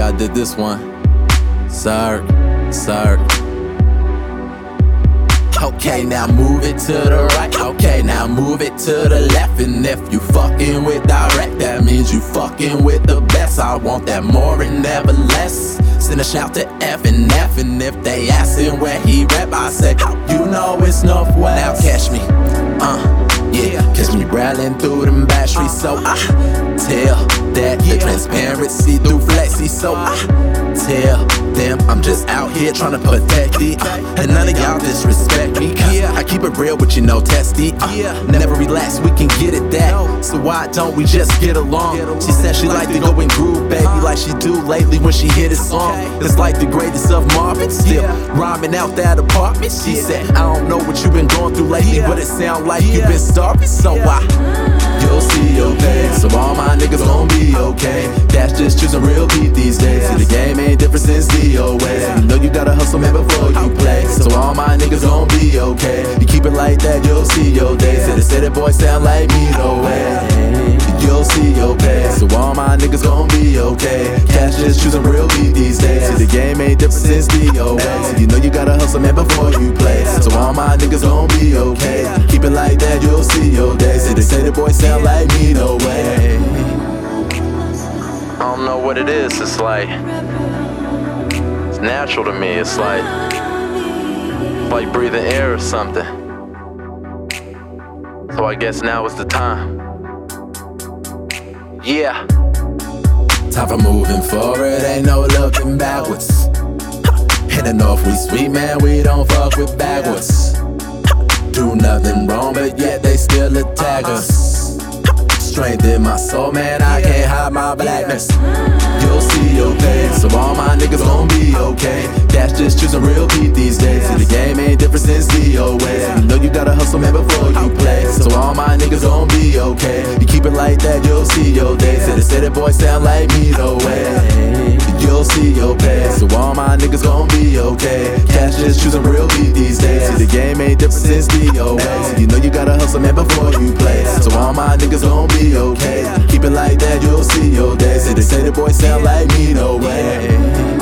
I did this one. Sorry, sorry. Okay, now move it to the right. Okay, now move it to the left. And if you fucking with Dyrect, that means you fucking with the best. I want that more and never less. Send a shout to F and F. And if they ask asking where he rap, I say, you know it's Northwest. Now catch me, uh, yeah. Catch me rattling through them back streets. So I tell that the transparency through flexi. So I tell them I'm just out here trying to protect it. Uh, and none of y'all disrespect me. Cause I keep it real with you, no testy. Uh, never relax, we can get it that. So why don't we just get along? She said she like to go and groove, baby, like she do lately when she hit a song. It's like the greatest of Marvin, still rhyming out that apartment. She said, I don't know what you've been going through lately, but it sound like you've been starving. So I, my niggas gon' be okay. You keep it like that, you'll see your days. Say the city boy sound like me, no way. You'll see your pay. So all my niggas gon' be okay. Cash just choosing real beat these days. See, the game ain't different since DOS. You know you gotta hustle man before you play. So all my niggas gon' be okay. Keep it like that, you'll see your days. See, the city boy sound like me, no way. I don't know what it is. It's like it's natural to me. It's like like breathing air or something. So I guess now is the time. Yeah. Time for moving forward, ain't no looking backwards. In the north, we sweet, man, we don't fuck with backwards. Do nothing wrong, but yet they still attack us. Strength in my soul, man, I can't hide my blackness. You'll see your pain, so all my niggas gon' be okay. That's just choosing real beat all my niggas gon' be okay. You keep it like that, you'll see your they say the city boy sound like me, no way. You'll see your pay. So all my niggas gon' be okay. Cash just choosing real beat these days. See, the game ain't different since DOS. You know you gotta hustle, man, before you play. So all my niggas gon' be okay. Keep it like that, you'll see your days. Say the city boy sound like me, no way.